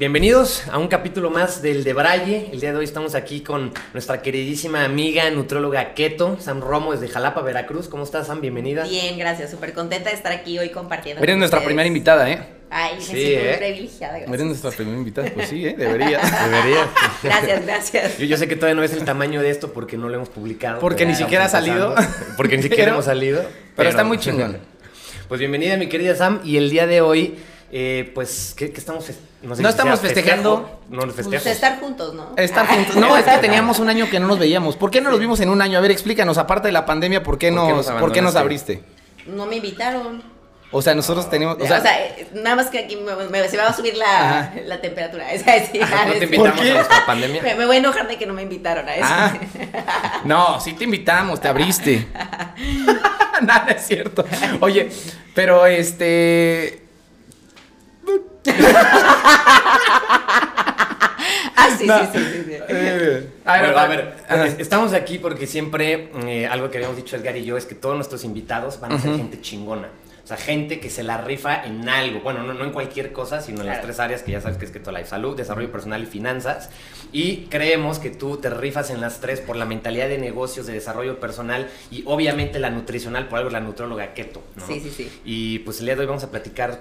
Bienvenidos a un capítulo más del de Braille. El día de hoy estamos aquí con nuestra queridísima amiga nutróloga Keto, Sam Romo desde Jalapa, Veracruz. ¿Cómo estás, Sam? Bienvenida. Bien, gracias. Súper contenta de estar aquí hoy compartiendo. Eres con nuestra ustedes. primera invitada, ¿eh? Ay, me Sí, siento ¿eh? muy privilegiada. Eres Gracias. nuestra primera invitada. Pues sí, ¿eh? Deberías. Debería. Gracias, gracias. Yo, yo sé que todavía no es el tamaño de esto porque no lo hemos publicado. Porque pero ni siquiera ha salido. Porque ni siquiera Pero- hemos salido. Pero está muy chingón. Pues bienvenida, mi querida Sam. Y el día de hoy, eh, pues, ¿qué, qué estamos? sé No si estamos festejo. No, Pues festejo. estar juntos, ¿no? Estar juntos. No, es que teníamos un año que no nos veíamos. ¿Por qué no nos vimos en un año? A ver, explícanos, aparte de la pandemia, ¿por qué ¿Por qué nos, nos ¿por qué nos abriste? No me invitaron. O sea, nosotros teníamos. O sea, nada más que aquí me, me- se me va a subir la, la temperatura. O sea, sí, Ajá, no te invitamos ¿Por qué? a nuestra pandemia. me, me voy a enojar de que no me invitaron a eso. Ah. No, sí te invitamos, te abriste. Nada, es cierto. Oye, pero este. Ah, sí, No. sí, sí, sí, sí. eh, Bueno, a ver, ajá. es- estamos aquí porque siempre eh, algo que habíamos dicho Edgar y yo es que todos nuestros invitados van a ser gente chingona. O sea, gente que se la rifa en algo. Bueno, no, no en cualquier cosa, sino en las tres áreas que ya sabes que es Keto Life. Salud, desarrollo personal y finanzas. Y creemos que tú te rifas en las tres por la mentalidad de negocios, de desarrollo personal y obviamente la nutricional, por algo la nutróloga Keto. ¿no? Sí, sí, sí. Y pues el día de hoy vamos a platicar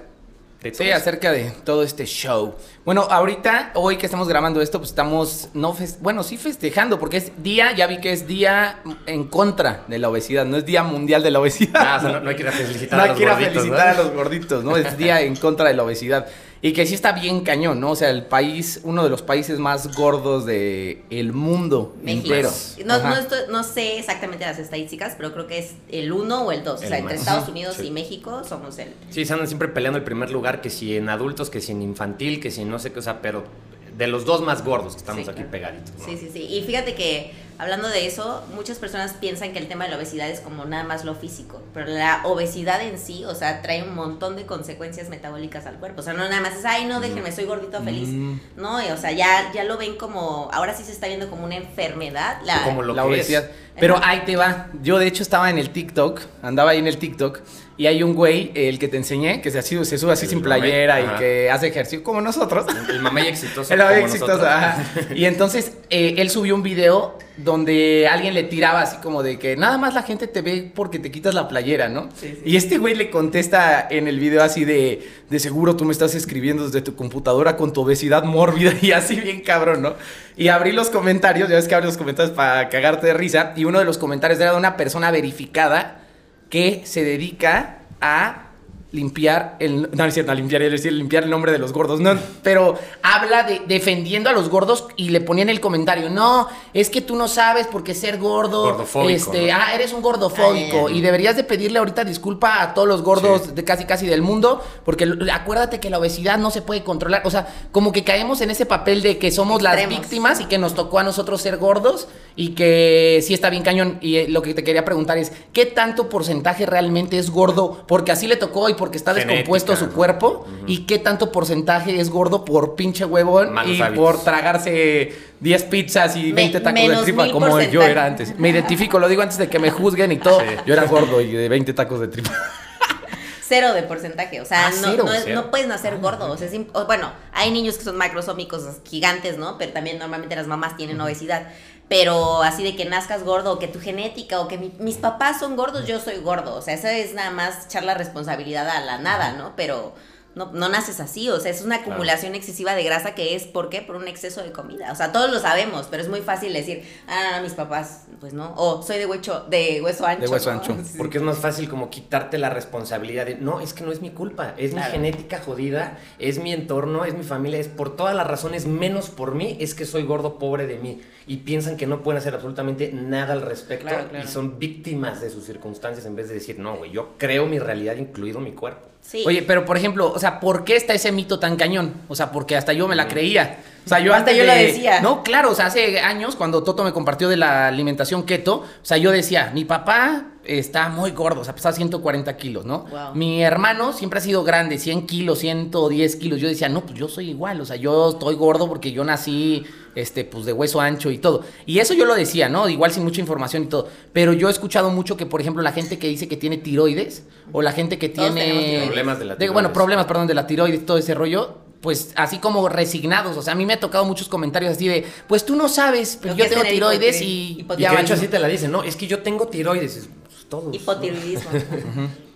de todo Sí, acerca de todo este show. Bueno, ahorita, hoy que estamos grabando esto, pues estamos, no bueno, sí festejando, porque es día, ya vi que es día en contra de la obesidad, no es día mundial de la obesidad. Ah, o sea, no, no hay que ir a felicitar No a hay los que ir a gorditos, ¿no? felicitar a los gorditos, ¿no? Es día en contra de la obesidad. Y que sí está bien cañón, ¿no? O sea, el país, uno de los países más gordos del el mundo México. entero. No, no, estoy- no sé exactamente las estadísticas, pero creo que es el 1 o el 2. O sea, entre más. Estados Unidos Sí. y México somos el. Sí, se andan siempre peleando el primer lugar, que si en adultos, que si en infantil, que si en no sé qué, o sea, pero de los dos más gordos que estamos Sí, aquí claro. pegaditos. ¿no? Sí, sí, sí. Y fíjate que hablando de eso, muchas personas piensan que el tema de la obesidad es como nada más lo físico, pero la obesidad en sí, o sea, trae un montón de consecuencias metabólicas al cuerpo. O sea, no nada más es, ay, no, déjenme, soy gordito feliz. Mm. No, y, o sea, ya, ya lo ven como, ahora sí se está viendo como una enfermedad. La, Como lo la que obesidad. es. Pero Ajá. ahí te va. Yo de hecho estaba en el TikTok, andaba ahí en el TikTok y hay un güey, el que te enseñé, que se, así- se sube así El sin mamey, playera ajá. y que hace ejercicio como nosotros. El mamey exitoso. El como exitoso, nosotros. ajá. Y entonces eh, él subió un video donde alguien le tiraba así como de que nada más la gente te ve porque te quitas la playera, ¿no? Sí, sí. Y este güey le contesta en el video así de, de seguro tú me estás escribiendo desde tu computadora con tu obesidad mórbida y así bien cabrón, ¿no? Y abrí los comentarios, ya ves que abrí los comentarios para cagarte de risa, y uno de los comentarios era de una persona verificada que se dedica a limpiar el no, no es cierto, limpiar, es decir, limpiar el nombre de los gordos, no, pero habla de defendiendo a los gordos y le ponía en el comentario, "No, es que tú no sabes porque ser gordo Gordofóbico, este, ¿no? ah, eres un gordofóbico Ay, y deberías de pedirle ahorita disculpa a todos los gordos Sí. de casi casi del mundo, porque acuérdate que la obesidad no se puede controlar, o sea, como que caemos en ese papel de que somos las víctimas y que nos tocó a nosotros ser gordos y que sí está bien cañón y eh, lo que te quería preguntar es, ¿qué tanto porcentaje realmente es gordo porque así le tocó y porque está Genética, descompuesto su cuerpo y qué tanto porcentaje es gordo por pinche huevón Malos y hábitos. por tragarse 10 pizzas y Me- 20 tacos de tripa como yo era antes. Me identifico, lo digo antes de que me juzguen y todo. Sí. Yo era gordo y de 20 tacos de tripa. Cero de porcentaje, o sea, Ah, no, cero, no, es- cero. no puedes nacer gordo, o sea, es bueno, hay niños que son macrosómicos gigantes, ¿no? Pero también normalmente las mamás tienen obesidad, pero así de que nazcas gordo, o que tu genética, o que mi- mis papás son gordos, yo soy gordo, o sea, eso es nada más echar la responsabilidad a la nada, ¿no? Pero no, no naces así, o sea, es una acumulación excesiva de grasa que es, ¿por qué? Por un exceso de comida, o sea, todos lo sabemos, pero es muy fácil decir, ah, mis papás, pues no, o soy de hueso, de hueso ancho. hueso ¿no? ancho. Porque es más fácil como quitarte la responsabilidad de, no, es que no es mi culpa, es Claro. mi genética jodida, es mi entorno, es mi familia, es por todas las razones, menos por mí, es que soy gordo, pobre de mí. Y piensan que no pueden hacer absolutamente nada al respecto claro. y son víctimas de sus circunstancias en vez de decir, no, güey, yo creo mi realidad, incluido mi cuerpo. Sí. Oye, pero por ejemplo, o sea, ¿por qué está ese mito tan cañón? O sea, porque hasta yo me la creía. O sea, yo Hasta antes yo de- decía. No, claro, o sea, hace años cuando Toto me compartió de la alimentación keto, o sea, yo decía, mi papá está muy gordo, o sea, pesa 140 kilos, ¿no? Wow. Mi hermano siempre ha sido grande, 100 kilos, 110 kilos. Yo decía, no, pues yo soy igual, o sea, yo estoy gordo porque yo nací, este, pues de hueso ancho y todo. Y eso yo lo decía, ¿no? Igual sin mucha información y todo. Pero yo he escuchado mucho que, por ejemplo, la gente que dice que tiene tiroides o la gente que Todos tiene... tiroides. Problemas de la de- bueno, tiroides. problemas, perdón, de la tiroides, todo ese rollo, pues así como resignados. O sea, a mí me ha tocado muchos comentarios así de, pues tú no sabes, pero Lo yo tengo tiroides y... Y que ya de hecho así te la dicen, no, es que yo tengo tiroides. Todos. Hipotiroidismo.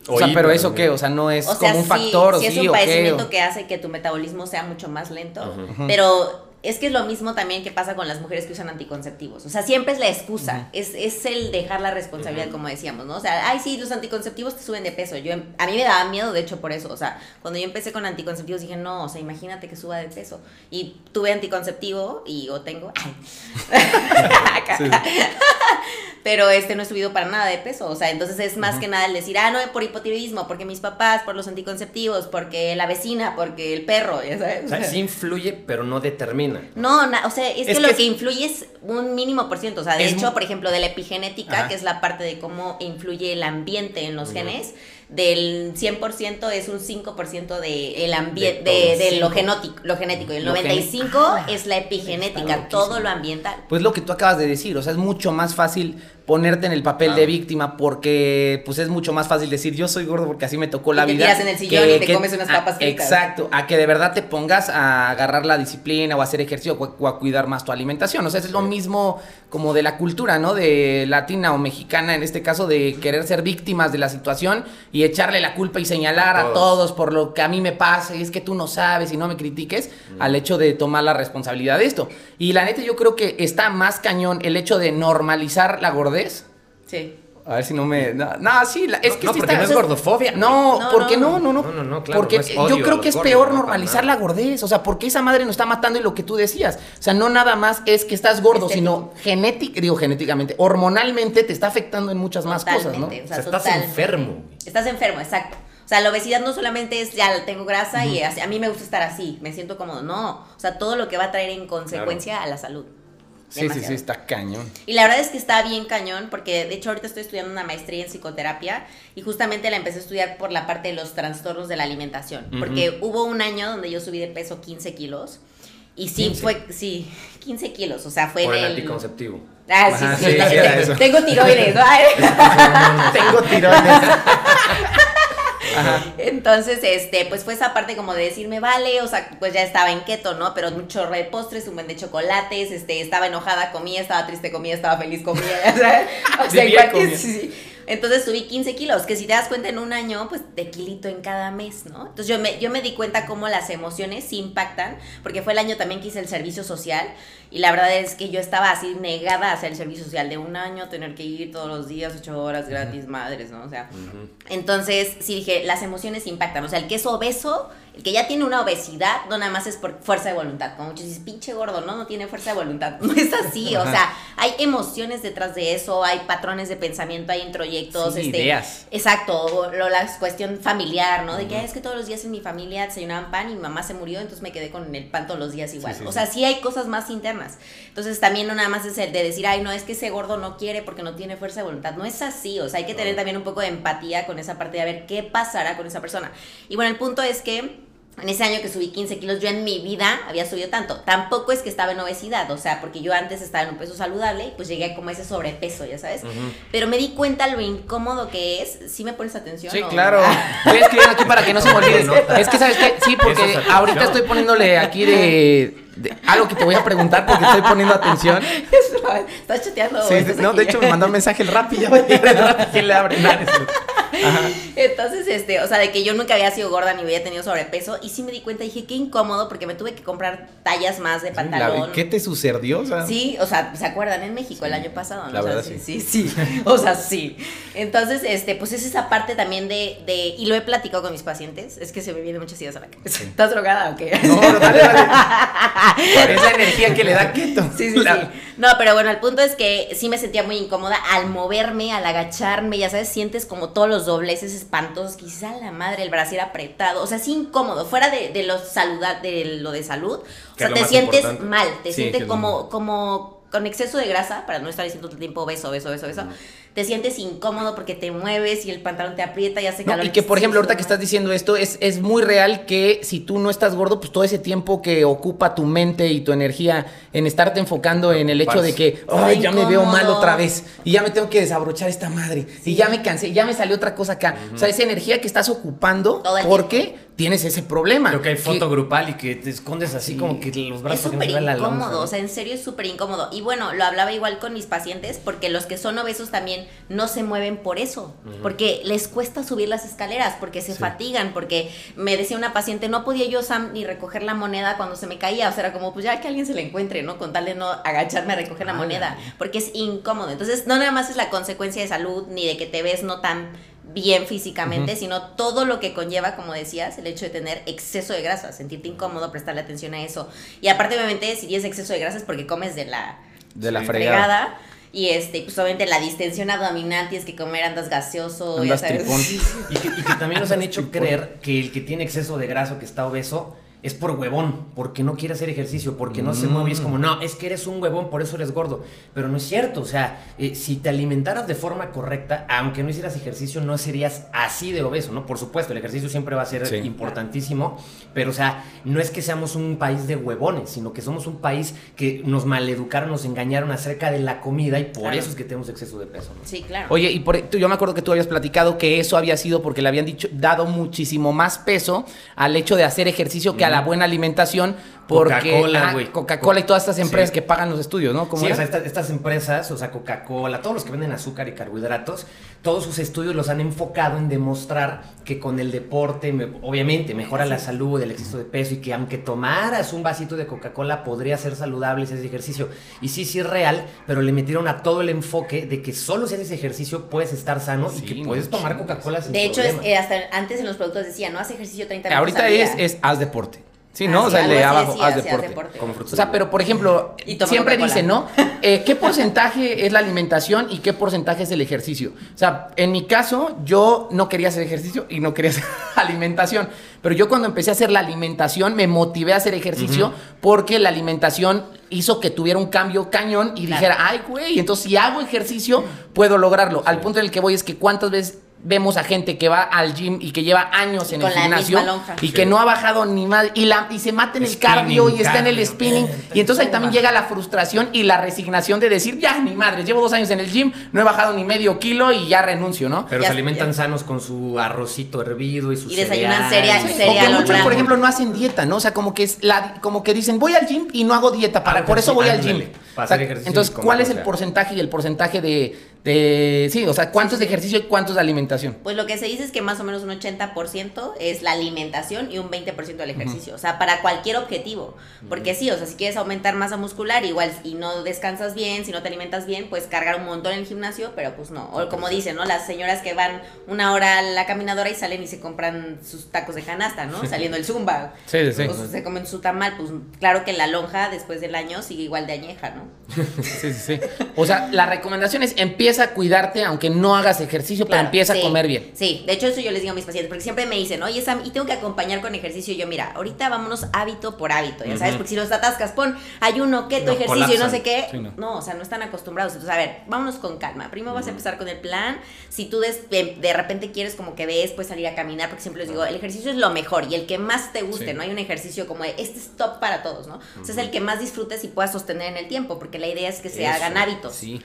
O sea, pero eso qué, o sea, no es O sea, como un sí, factor o sí sí, es un o qué, padecimiento o- que hace que tu metabolismo sea mucho más lento, pero es que es lo mismo también que pasa con las mujeres que usan anticonceptivos. O sea, siempre es la excusa, es, es el dejar la responsabilidad, como decíamos, ¿no? O sea, ay, sí, los anticonceptivos te suben de peso. Yo, a mí me daba miedo, de hecho, por eso. O sea, cuando yo empecé con anticonceptivos dije, no, o sea, imagínate que suba de peso. Y tuve anticonceptivo y o tengo... Pero este no he subido para nada de peso. O sea, entonces es más que nada el decir, ah, no, por hipotiroidismo, porque mis papás, por los anticonceptivos, porque la vecina, porque el perro, ya sabes. O sea, sí influye, pero no determina. No, na- o sea, es, Es que lo que que influye es un mínimo por ciento. O sea, de Es hecho, por ejemplo, de la epigenética, Ajá. que es la parte de cómo influye el ambiente en los genes, del 100% es un 5% de el ambiente, De de, todo, de lo, genótico, lo genético. Y el Lo gene- 95 es la epigenética, todo lo ambiental. Pues lo que tú acabas de decir, o sea, es mucho más fácil ponerte en el papel de víctima porque pues es mucho más fácil decir yo soy gordo porque así me tocó la Y te vida. en el sillón y te comes unas a- papas fritas. Exacto, a que de verdad te pongas a agarrar la disciplina o a hacer ejercicio o a, o a cuidar más tu alimentación. O sea, es lo mismo como de la cultura, ¿no? De latina o mexicana en este caso de querer ser víctimas de la situación y echarle la culpa y señalar a Todos. todos por lo que a mí me pasa y es que tú no sabes y no me critiques al hecho de tomar la responsabilidad de esto. Y la neta yo creo que está más cañón el hecho de normalizar la gordez. Sí. A ver si no me... No, no, sí, la- es No, que no, sí porque está- no es gordofobia. No, No, porque no. no, no, no. No, no, no, claro, porque no es yo creo que es gordos, peor normalizar la gordez. O sea, porque esa madre nos está matando y lo que tú decías. O sea, no nada más es que estás gordo, Estético. sino genética, digo genéticamente, hormonalmente te está afectando en muchas más cosas, ¿no? O o sea, estás totalmente. enfermo. Estás enfermo, exacto. O sea, la obesidad no solamente es ya tengo grasa y así- a mí me gusta estar así, me siento cómodo. No, o sea, todo lo que va a traer en consecuencia a la salud. Sí, sí, sí, está cañón. Y la verdad es que está bien cañón, porque de hecho ahorita estoy estudiando una maestría en psicoterapia y justamente la empecé a estudiar por la parte de los trastornos de la alimentación. Porque hubo un año donde yo subí de peso 15 kilos. Y sí, 15. fue, sí, 15 kilos, o sea, fue Por el el... anticonceptivo. Ah, sí, Ajá, sí, sí, sí, eso. tengo tiroides, ¿no? Tengo Entonces, este, pues fue esa parte como de decirme, vale, o sea, pues ya estaba en keto, ¿no? Pero un chorro de postres, un buen de chocolates, este, estaba enojada, comía, estaba triste, comía, estaba feliz, comía, ¿sabes? O sea, Vivía, en cualquier- comía. sí, sí. Entonces subí 15 kilos, que si te das cuenta en un año, pues de kilito en cada mes, ¿no? Entonces yo me, yo me di cuenta cómo las emociones sí impactan, porque fue el año también que hice el servicio social, y la verdad es que yo estaba así negada a hacer el servicio social de un año, tener que ir todos los días, ocho horas gratis, madres, ¿no? O sea, entonces, sí dije, las emociones impactan. O sea, el que es obeso, el que ya tiene una obesidad, no nada más es por fuerza de voluntad. Como muchos dicen, pinche gordo, no, no tiene fuerza de voluntad. No es así. O sea, hay emociones detrás de eso, hay patrones de pensamiento, hay introyectos. Sí, este, ideas. Exacto, lo, la cuestión familiar, ¿no? De que "Ay, es que todos los días en mi familia desayunaban pan y mi mamá se murió, entonces me quedé con el pan todos los días igual. sí, o sea, sí hay cosas más internas. Entonces también no nada más es el de decir, ay, no, es que ese gordo no quiere porque no tiene fuerza de voluntad. No es así, o sea, hay que tener también un poco de empatía con esa parte de a ver qué pasará con esa persona. Y bueno, el punto es que en ese año que subí 15 kilos, yo en mi vida había subido tanto. Tampoco es que estaba en obesidad, o sea, porque yo antes estaba en un peso saludable y pues llegué como a ese sobrepeso, ya sabes. Pero me di cuenta lo incómodo que es. ¿Sí me pones atención? Sí, o- claro. Estoy escribiendo aquí para que no se me olvide. Es que, ¿sabes qué? Sí, porque es ahorita estoy poniéndole aquí de, de algo que te voy a preguntar porque estoy poniendo atención. ¿Estás chateando? Sí, no, aquí? de hecho me mandó un mensaje el rap y ya va a llegar el rap y ¿quién le abre? Nada, Entonces, este, o sea, de que yo nunca había sido gorda ni había tenido sobrepeso. Y sí me di cuenta, dije, qué incómodo, porque me tuve que comprar tallas más de pantalón. ¿Qué te sucedió? O sea, Sí, o sea, ¿se acuerdan en México el año pasado? ¿no? la O sea, verdad, sí, sí, sí. O sea, sí. Entonces, este, pues es esa parte también de, de, y lo he platicado con mis pacientes, es que se me vienen muchas ideas a la cabeza. ¿Estás drogada o qué? No, no, dale, dale. Esa energía que le da keto. Sí, sí, La- sí. No, pero bueno, el punto es que sí me sentía muy incómoda al moverme, al agacharme, ya sabes, sientes como todos los dobleces espantosos, quizá la madre, el brasier apretado, o sea, sí incómodo, fuera de, de lo saluda, de lo de salud, o Que sea, es te sientes importante. mal, te Sí, que sientes es como, como con exceso de grasa, para no estar diciendo todo el tiempo beso, beso, beso, beso, te sientes incómodo porque te mueves y el pantalón te aprieta y hace No, calor. y que por ejemplo, ahorita que estás diciendo esto, es, es muy real que si tú no estás gordo, pues todo ese tiempo que ocupa tu mente y tu energía en estarte enfocando en el hecho de que, ay, ya me veo mal otra vez y ya me tengo que desabrochar esta madre y ya me cansé, ya me salió otra cosa acá. O sea, esa energía que estás ocupando porque tienes ese problema. Creo que hay Que- foto grupal y que te escondes así Sí. como que los Es brazos súper la lonja, incómodo, o sea, en serio es súper incómodo. Y bueno, lo hablaba igual con mis pacientes, porque los que son obesos también no se mueven por eso, porque les cuesta subir las escaleras, porque se fatigan, porque me decía una paciente, no podía yo, Sam, ni recoger la moneda cuando se me caía, o sea, era como, pues ya que alguien se la encuentre, ¿no? Con tal de no agacharme a recoger la Ah, moneda, porque es incómodo. Entonces, no nada más es la consecuencia de salud, ni de que te ves no tan bien físicamente, sino todo lo que conlleva, como decías, el hecho de tener exceso de grasa, sentirte incómodo, prestarle atención a eso. Y aparte, obviamente, si tienes exceso de grasa es porque comes de la, de la fregada. Y este, pues obviamente la distensión abdominal, tienes que comer, andas gaseoso, Andas ya sabes. Y que, y que también nos han hecho creer que el que tiene exceso de graso, que está obeso, es por huevón, porque no quiere hacer ejercicio, porque no se mueve. Y es como, no, es que eres un huevón, por eso eres gordo. Pero no es cierto. O sea, eh, si te alimentaras de forma correcta, aunque no hicieras ejercicio, no serías así de obeso, ¿no? Por supuesto, el ejercicio siempre va a ser Sí. importantísimo. Pero, o sea, no es que seamos un país de huevones, sino que somos un país que nos maleducaron, nos engañaron acerca de la comida y por Claro. eso es que tenemos exceso de peso, ¿no? Sí, claro. Oye, y por, tú- yo me acuerdo que tú habías platicado que eso había sido porque le habían dicho, dado muchísimo más peso al hecho de hacer ejercicio que a la buena alimentación. Porque Coca-Cola, ah, güey. Coca-Cola y todas estas empresas Sí. que pagan los estudios, ¿no? ¿Cómo Sí, era? o sea, estas, estas empresas, o sea, Coca-Cola, todos los que venden azúcar y carbohidratos, todos sus estudios los han enfocado en demostrar que con el deporte, me- obviamente, mejora la salud, el exceso de peso y que aunque tomaras un vasito de Coca-Cola podría ser saludable haces ejercicio. Y sí, sí es real, pero le metieron a todo el enfoque de que solo si haces ejercicio puedes estar sano Sí, y que puedes tomar. Coca-Cola sin de hecho, es, eh, hasta antes en los productos decía, no hace ejercicio 30 minutos Ahorita al día. es, es haz deporte. Sí, Ah, ¿no? o sea, el algo de así abajo, haz sí, haz deporte. deporte. Como frutas O sea, pero por ejemplo, siempre dicen, ¿no? Eh, ¿Qué porcentaje es la alimentación y qué porcentaje es el ejercicio? O sea, en mi caso, yo no quería hacer ejercicio y no quería hacer alimentación. Pero yo cuando empecé a hacer la alimentación, me motivé a hacer ejercicio porque la alimentación hizo que tuviera un cambio cañón y Claro. dijera, ay, güey, entonces si hago ejercicio, puedo lograrlo. Al punto en el que voy es que cuántas veces vemos a gente que va al gym y que lleva años en Con el la gimnasio misma lonja. y Sí. que no ha bajado ni más y, la, y se mata en el Spinning, cardio y está en el cardio. spinning y entonces ahí también llega la frustración y la resignación de decir ya ni madre llevo dos años en el gym no he bajado ni medio kilo y ya renuncio no Pero Ya- se alimentan ya. sanos con su arrocito hervido y su Y desayunan cereal. cereal- Sí, cereal o que muchos, blanco. por ejemplo, no hacen dieta, ¿no? O sea, como que es la, como que dicen, voy al gym y no hago dieta, para, Ah, por pues eso sí, voy al ándale, gym. para O sea, hacer ejercicio entonces, comer, ¿cuál es o el sea. porcentaje y el porcentaje de, de sí, o sea, cuánto es de ejercicio y cuánto es de alimentación? Pues lo que se dice es que más o menos un 80% es la alimentación y un 20% el ejercicio. O sea, para cualquier objetivo. Porque sí, o sea, si quieres aumentar masa muscular, igual y no descansas bien, si no te alimentas bien, puedes cargar un montón en el gimnasio, pero pues no. O como dicen, ¿no? Las señoras que van una hora a la caminadora y salen y se compran sus tacos de canasta, ¿no? Saliendo el zumba. Sí, sí, sí. O se comen su tamal, pues claro que la lonja después del año sigue igual de añeja, ¿no? Sí, sí, sí. O sea, la recomendación es empieza a cuidarte aunque no hagas ejercicio, pero empieza sí, a comer bien. Sí, de hecho eso yo les digo a mis pacientes, porque siempre me dicen, oye Sam, y tengo que acompañar con ejercicio. Y yo, mira, ahorita vámonos hábito por hábito, ya sabes, porque si los atascas, pon ayuno, keto, No, ejercicio y no colapsan. sé qué. Sí, no. no. o sea, no están acostumbrados. Entonces, a ver, vámonos con calma. Primero vas a empezar con el plan. Si tú des- de, de repente quieres como que ves, pues salir a caminar, porque siempre les digo, el ejercicio es lo mejor y el que más te guste, Sí. no hay un ejercicio como de, este es top para todos, ¿no? O sea, es el que más disfrutes y puedas sostener en el tiempo, porque la idea es que se Eso, hagan hábitos. Sí.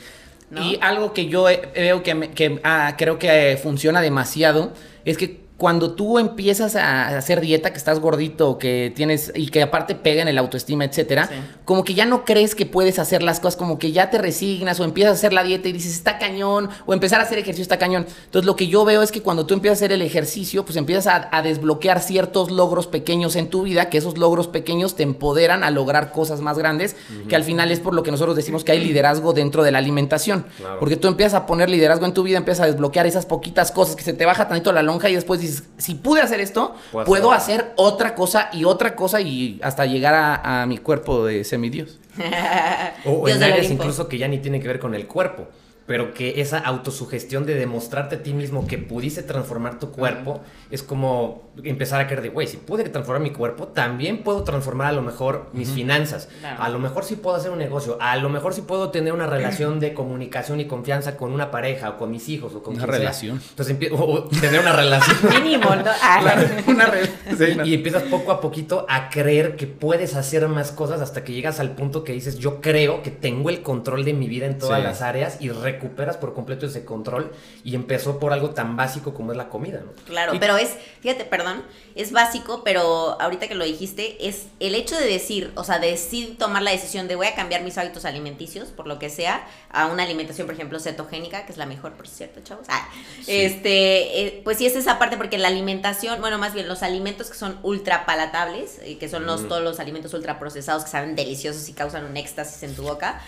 Y algo que yo veo que, me- que, ah, creo que eh, funciona demasiado es que cuando tú empiezas a hacer dieta, que estás gordito, que tienes y que aparte pega en el autoestima, etcétera, Sí. como que ya no crees que puedes hacer las cosas, como que ya te resignas o empiezas a hacer la dieta y dices está cañón o empezar a hacer ejercicio está cañón. Entonces lo que yo veo es que cuando tú empiezas a hacer el ejercicio, pues empiezas a, a desbloquear ciertos logros pequeños en tu vida, que esos logros pequeños te empoderan a lograr cosas más grandes, que al final es por lo que nosotros decimos que hay liderazgo dentro de la alimentación. Claro. Porque tú empiezas a poner liderazgo en tu vida, empiezas a desbloquear esas poquitas cosas que se te baja tantito la lonja y después dices, si pude hacer esto, Puedo puedo hacer hacer otra cosa y otra cosa y hasta llegar a, a mi cuerpo de semidios. O, en áreas incluso que ya ni tiene que ver con el cuerpo. Pero que esa autosugestión de demostrarte a ti mismo que pudiste transformar tu cuerpo es como empezar a creer de, güey, si pude transformar mi cuerpo, también puedo transformar a lo mejor mis finanzas. Claro. A lo mejor sí puedo hacer un negocio, a lo mejor sí puedo tener una relación de comunicación y confianza con una pareja o con mis hijos o con Una quien sea. relación. Entonces o- o tener una relación. Mínimo, ¿no? Ah, Una red. Sí, no. Y empiezas poco a poquito a creer que puedes hacer más cosas hasta que llegas al punto que dices, yo creo que tengo el control de mi vida en todas Sí. las áreas y recuperas por completo ese control y empezó por algo tan básico como es la comida, ¿no? Claro, Y- pero es, fíjate, perdón, es básico, pero ahorita que lo dijiste, es el hecho de decir, o sea, de sí tomar la decisión de voy a cambiar mis hábitos alimenticios, por lo que sea, a una alimentación, por ejemplo, cetogénica, que es la mejor, por cierto, chavos. Ah, Este, eh, pues sí es esa parte, porque la alimentación, bueno, más bien los alimentos que son ultra palatables, eh, que son los, todos los alimentos ultra procesados que saben deliciosos y causan un éxtasis en tu boca,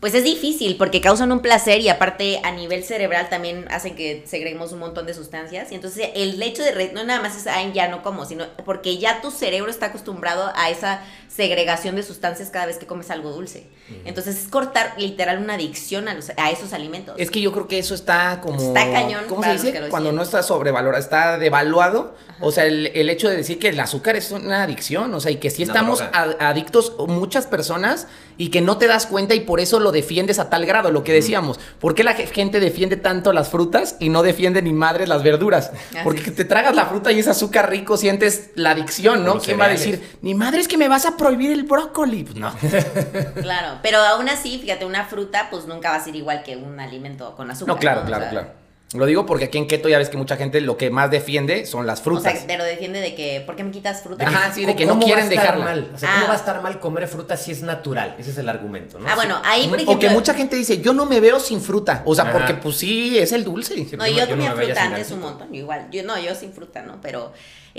pues es difícil, porque causan un placer y aparte a nivel cerebral también hacen que segreguemos un montón de sustancias. Y entonces el hecho de, re- no nada más es, ay, ya no como, sino porque ya tu cerebro está acostumbrado a esa segregación de sustancias cada vez que comes algo dulce. Entonces es cortar literal una adicción a, los, a esos alimentos. Es que yo creo que eso está como. Está cañón ¿Cómo se dice? que lo Cuando no está sobrevalorado, está devaluado. O sea, el, el hecho de decir que el azúcar es una adicción. O sea, y que sí estamos adictos muchas personas y que no te das cuenta y por eso lo defiendes a tal grado. Lo que decíamos. ¿Por qué la ge- gente defiende tanto las frutas y no defiende ni madres las verduras? Porque te tragas la fruta y es azúcar rico, sientes la adicción, ¿no? Los ¿Quién va a decir, ni madre es que me vas a prohibir el brócoli? Pues no. Claro, pero aún así, fíjate, una fruta pues nunca va a ser igual que un alimento con azúcar. No, claro, claro, sea, claro. Lo digo porque aquí en Keto ya ves que mucha gente lo que más defiende son las O frutas. sea, pero defiende de que, ¿por qué me quitas fruta? Ajá, sí, de que ¿Cómo no quieren dejarla. mal? O sea, Ah. ¿cómo va a estar mal comer fruta si es natural? Ese es el argumento, ¿no? Ah, bueno, ahí por ejemplo... o que mucha gente dice, yo no me veo sin fruta. O sea, Ajá. porque pues sí, es el dulce. No, yo yo, no- yo no comía veía fruta antes un montón, yo igual. Yo no, yo sin fruta, ¿no? Pero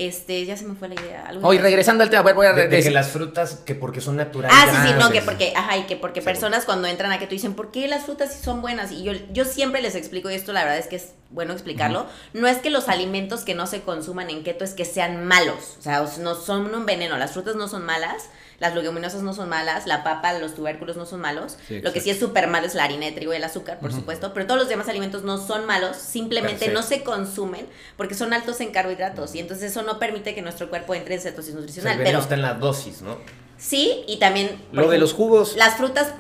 este, ya se me fue la idea. Algo Hoy regresando al tema, a ver, voy a De, de que las frutas, que porque son naturales. Ah, sí, sí, no, que porque, ajá, y que porque Sí. personas cuando entran a que tú dicen, ¿por qué las frutas sí son buenas? Y yo, yo siempre les explico, y esto la verdad es que es bueno explicarlo, no es que los alimentos que no se consuman en keto es que sean malos, o sea, no son un veneno, las frutas no son malas, las leguminosas no son malas, la papa, los tubérculos no son malos, Sí, lo que sí es súper malo es la harina de trigo y el azúcar, por supuesto, pero todos los demás alimentos no son malos, simplemente no se consumen porque son altos en carbohidratos y entonces eso no permite que nuestro cuerpo entre en cetosis O sea, nutricional, el veneno pero está en la dosis, ¿no? sí, y también... Lo de los jugos. las frutas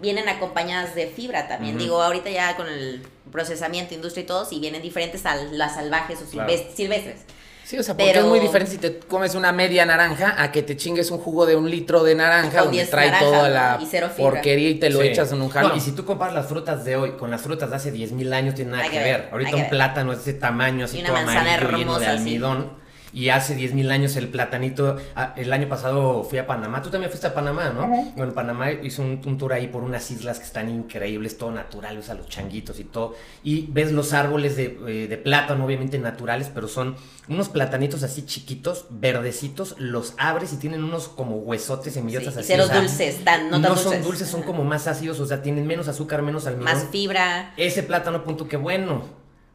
vienen acompañadas de fibra también. Digo, ahorita ya con el procesamiento, industria y todo, si vienen diferentes a las salvajes o Claro. silvest- silvestres. Sí, o sea, porque pero- es muy diferente si te comes una media naranja a que te chingues un jugo de un litro de naranja donde 10 trae toda ¿no? la Y porquería y te lo Sí. echas en un No, jalón. y si tú comparas las frutas de hoy con las frutas de hace 10.000 años, tiene nada Hay que, que ver. ver, Ahorita un ver. plátano es de ese tamaño, así todo amarillo, lleno de hermosa, sí. Y hace 10.000 años el platanito, ah, el año pasado fui a Panamá, tú también fuiste a Panamá, ¿no? Bueno, Panamá hizo un, un tour ahí por unas islas que están increíbles, todo natural, ves a los changuitos y todo. Y ves los árboles de, eh, de plátano, obviamente naturales, pero son unos platanitos así chiquitos, verdecitos, los abres y tienen unos como huesotes, semillotas Sí, y así. o sea, dulces, tan- no no tan son dulces. son como más ácidos, o sea, tienen menos azúcar, menos almidón. Más fibra. Ese plátano, punto que bueno,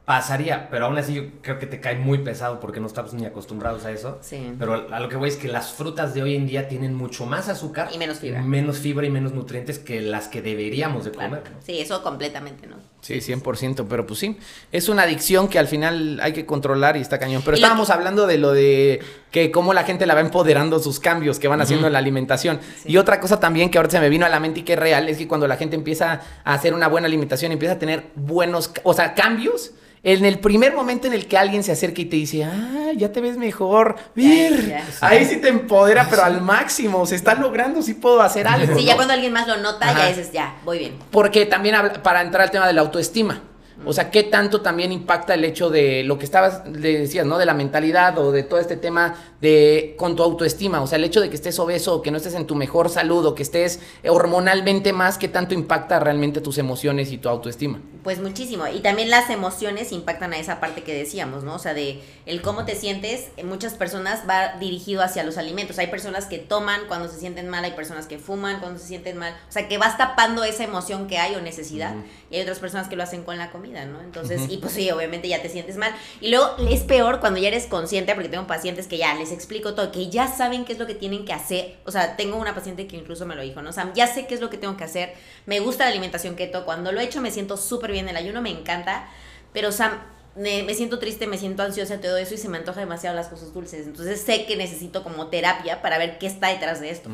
pasaría, pero aún así yo creo que te cae muy pesado porque no estamos ni acostumbrados a eso. Sí. Pero a lo que voy es que las frutas de hoy en día tienen mucho más azúcar Y menos fibra. menos fibra y menos nutrientes que las que deberíamos de Claro. comer. ¿no? Sí, eso completamente, ¿no? Sí, 100%, pero pues sí, es una adicción que al final hay que controlar y está cañón. Pero estábamos hablando de lo de que cómo la gente la va empoderando sus cambios que van haciendo en la alimentación. Y otra cosa también que ahorita se me vino a la mente y que es real es que cuando la gente empieza a hacer una buena alimentación, empieza a tener buenos, o sea, cambios. En el primer momento en el que alguien se acerca y te dice, ah, ya te ves mejor, ver, ya. ahí sí te empodera, pero al máximo, se está logrando, sí puedo hacer algo. Sí, ¿no? ya cuando alguien más lo nota, Ajá. ya dices, ya, voy bien. Porque también para entrar al tema de la autoestima. O sea, ¿qué tanto también impacta el hecho de lo que estabas, le decías, ¿no? De la mentalidad o de todo este tema de con tu autoestima. O sea, el hecho de que estés obeso o que no estés en tu mejor salud o que estés hormonalmente más, ¿qué tanto impacta realmente tus emociones y tu autoestima? Pues muchísimo. Y también las emociones impactan a esa parte que decíamos, ¿no? O sea, de el cómo te sientes, en muchas personas va dirigido hacia los alimentos. Hay personas que toman cuando se sienten mal, hay personas que fuman cuando se sienten mal. O sea, que vas tapando esa emoción que hay o necesidad. Y hay otras personas que lo hacen con la comida. comida, ¿no? Entonces, y pues sí, obviamente ya te sientes mal. Y luego es peor cuando ya eres consciente, porque tengo pacientes que ya les explico todo, que ya saben qué es lo que tienen que hacer. O sea, tengo una paciente que incluso me lo dijo, ¿no? O ya sé qué es lo que tengo que hacer. Me gusta la alimentación keto. Cuando lo he hecho me siento súper bien. El ayuno me encanta. Pero, sea, me, siento triste, me siento ansiosa, todo eso y se me antoja demasiado las cosas dulces. Entonces sé que necesito como terapia para ver qué está detrás de esto.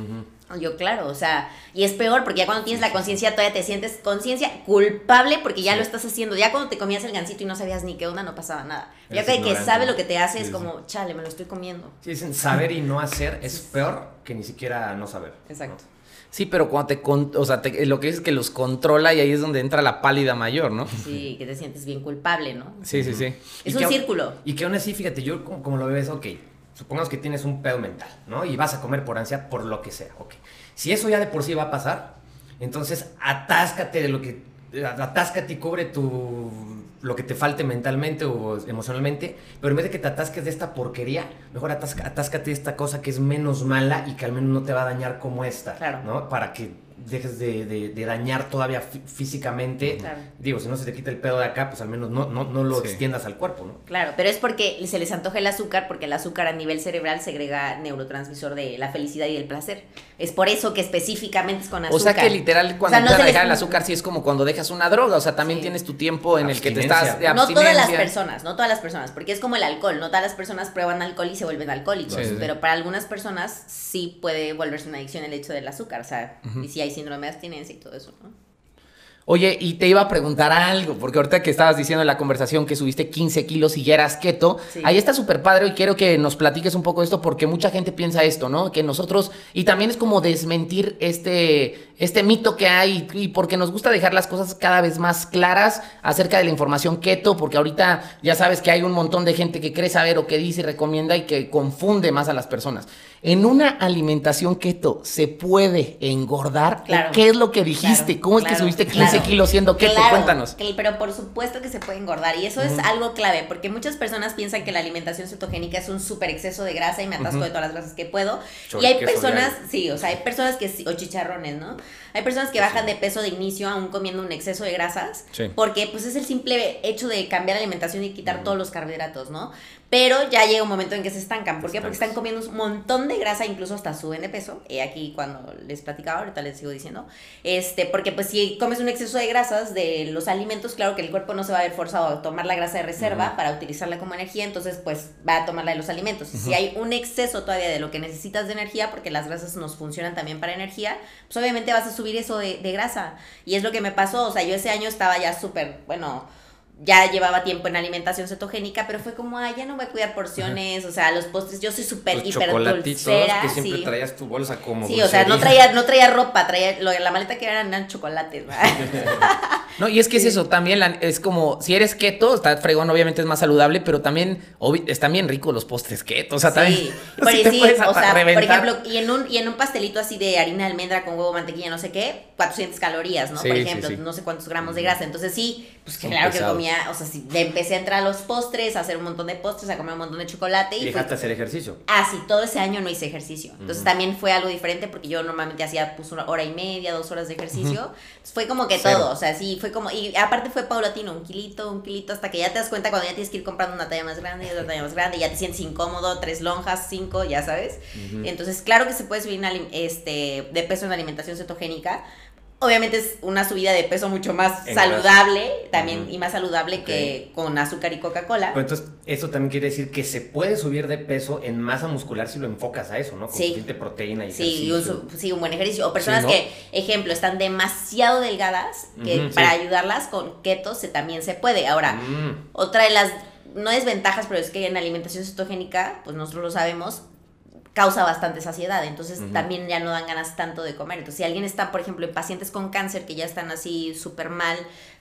Yo, claro, o sea, y es peor porque ya cuando tienes la conciencia todavía te sientes conciencia culpable porque ya lo estás haciendo. Ya cuando te comías el gancito y no sabías ni qué onda, no pasaba nada. Ya que, que sabe lo que te hace es como, chale, me lo estoy comiendo. Sí, dicen saber y no hacer es peor que ni siquiera no saber. Exacto. Sí, pero cuando te, con, o sea, te, lo que es que los controla y ahí es donde entra la pálida mayor, ¿no? Sí, que te sientes bien culpable, ¿no? Sí, sí, sí. Es un círculo. Y que aún así, fíjate, yo como, como, lo ves, ok, supongamos que tienes un pedo mental, ¿no? Y vas a comer por ansia, por lo que sea, ok. Si eso ya de por sí va a pasar, entonces atáscate de lo que, atáscate y cubre tu lo que te falte mentalmente o emocionalmente, pero en vez de que te atasques de esta porquería, mejor atáscate de esta cosa que es menos mala y que al menos no te va a dañar como esta, claro. ¿no? Para que dejes de, de, dañar todavía físicamente. Digo, si no se te quita el pedo de acá, pues al menos no, no, no lo extiendas al cuerpo, ¿no? Claro, pero es porque se les antoja el azúcar, porque el azúcar a nivel cerebral segrega neurotransmisor de la felicidad y del placer. Es por eso que específicamente es con azúcar. O sea que literal cuando o sea, no dejar el azúcar sí es como cuando dejas una droga, o sea, también tienes tu tiempo en el que te estás de No todas las personas, no todas las personas, porque es como el alcohol, no todas las personas prueban alcohol y se vuelven alcohólicos, pero para algunas personas sí puede volverse una adicción el hecho del azúcar, o sea, y si hay síndrome de abstinencia y todo eso, ¿no? Oye, y te iba a preguntar algo, porque ahorita que estabas diciendo en la conversación que subiste 15 kilos y ya eras keto, ahí está súper padre y quiero que nos platiques un poco de esto porque mucha gente piensa esto, ¿no? Que nosotros, y también es como desmentir este, este mito que hay y porque nos gusta dejar las cosas cada vez más claras acerca de la información keto, porque ahorita ya sabes que hay un montón de gente que cree saber o que dice y recomienda y que confunde más a las personas. En una alimentación keto, ¿se puede engordar? Claro. ¿Qué es lo que dijiste? ¿Cómo es que subiste 15 kilos siendo keto? Cuéntanos. Pero por supuesto que se puede engordar y eso es algo clave porque muchas personas piensan que la alimentación cetogénica es un súper exceso de grasa y me atasco de todas las grasas que puedo. y hay personas, sí, o sea, hay personas que, o chicharrones, ¿no? Hay personas que bajan de peso de inicio aún comiendo un exceso de grasas porque pues es el simple hecho de cambiar la alimentación y quitar todos los carbohidratos, ¿no? Pero ya llega un momento en que se estancan. ¿Por qué? Porque están comiendo un montón de grasa, incluso hasta suben de peso. Y aquí cuando les platicaba, ahorita les sigo diciendo. Este, porque pues si comes un exceso de grasas de los alimentos, claro que el cuerpo no se va a ver forzado a tomar la grasa de reserva para utilizarla como energía, entonces pues va a tomarla de los alimentos. Si hay un exceso todavía de lo que necesitas de energía, porque las grasas nos funcionan también para energía, pues obviamente vas a subir eso de, de grasa. Y es lo que me pasó. O sea, yo ese año estaba ya súper, bueno ya llevaba tiempo en alimentación cetogénica, pero fue como, ay, ya no voy a cuidar porciones, o sea, los postres, yo soy súper hiper dulcera. que siempre traías tu bolsa como Sí, o sea, no traía, no traía ropa, traía, lo, la maleta que eran, eran chocolates, No, y es que es eso, también es como, si eres keto, está fregón, obviamente es más saludable, pero también están bien ricos los postres keto, o sea, también... Sí, por, sí, o sea, por ejemplo, y en, un, y en un pastelito así de harina de almendra con huevo, mantequilla, no sé qué, 400 calorías, ¿no? por ejemplo, no sé cuántos gramos de grasa, entonces sí, pues claro que comía, o sea, sí, empecé a entrar a los postres, a hacer un montón de postres, a comer un montón de chocolate. ¿Y, dejaste hacer ejercicio? Ah, sí, todo ese año no hice ejercicio. Entonces también fue algo diferente porque yo normalmente hacía pues una hora y media, dos horas de ejercicio. fue como que todo, o sea, sí, fue como, y aparte fue paulatino, un kilito, un kilito, hasta que ya te das cuenta cuando ya tienes que ir comprando una talla más grande y otra talla más grande, ya te sientes incómodo, tres lonjas, cinco, ya sabes. Entonces, claro que se puede subir este, de peso en alimentación cetogénica, Obviamente es una subida de peso mucho más saludable, también y más saludable que con azúcar y Coca-Cola. Pero entonces, eso también quiere decir que se puede subir de peso en masa muscular si lo enfocas a eso, ¿no? Con sí. proteína y sí, un, sí, un buen ejercicio. O personas que, ejemplo, están demasiado delgadas, que para ayudarlas con keto se, también se puede. Ahora, mm. otra de las, no desventajas, pero es que en alimentación cetogénica, pues nosotros lo sabemos, causa bastante saciedad, entonces también ya no dan ganas tanto de comer. Entonces, si alguien está, por ejemplo, en pacientes con cáncer que ya están así súper mal,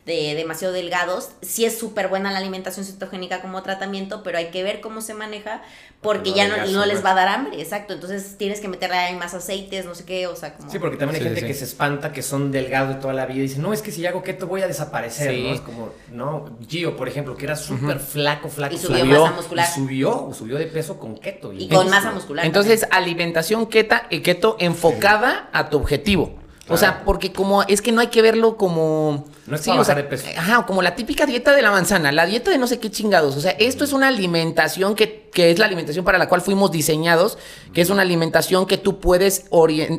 de demasiado delgados, sí es súper buena la alimentación cetogénica como tratamiento, pero hay que ver cómo se maneja porque ya no, no les va a dar hambre, exacto. Entonces tienes que meterle ahí más aceites, no sé qué, o sea, como... Sí, porque también hay gente que se espanta, que son delgados de toda la vida y dice, no, es que si hago keto voy a desaparecer, ¿no? Es como, no, Gio, por ejemplo, que era súper flaco, flaco. Y subió, masa muscular. Y subió, subió de peso con keto. Y, con masa muscular. Entonces, alimentación keta, eh, keto enfocada a tu objetivo. O sea, porque como es que no hay que verlo como No es Sí, para o sea, bajar de peso. Ajá, como la típica dieta de la manzana, la dieta de no sé qué chingados. O sea, esto es una alimentación que, que es la alimentación para la cual fuimos diseñados, que es una alimentación que tú puedes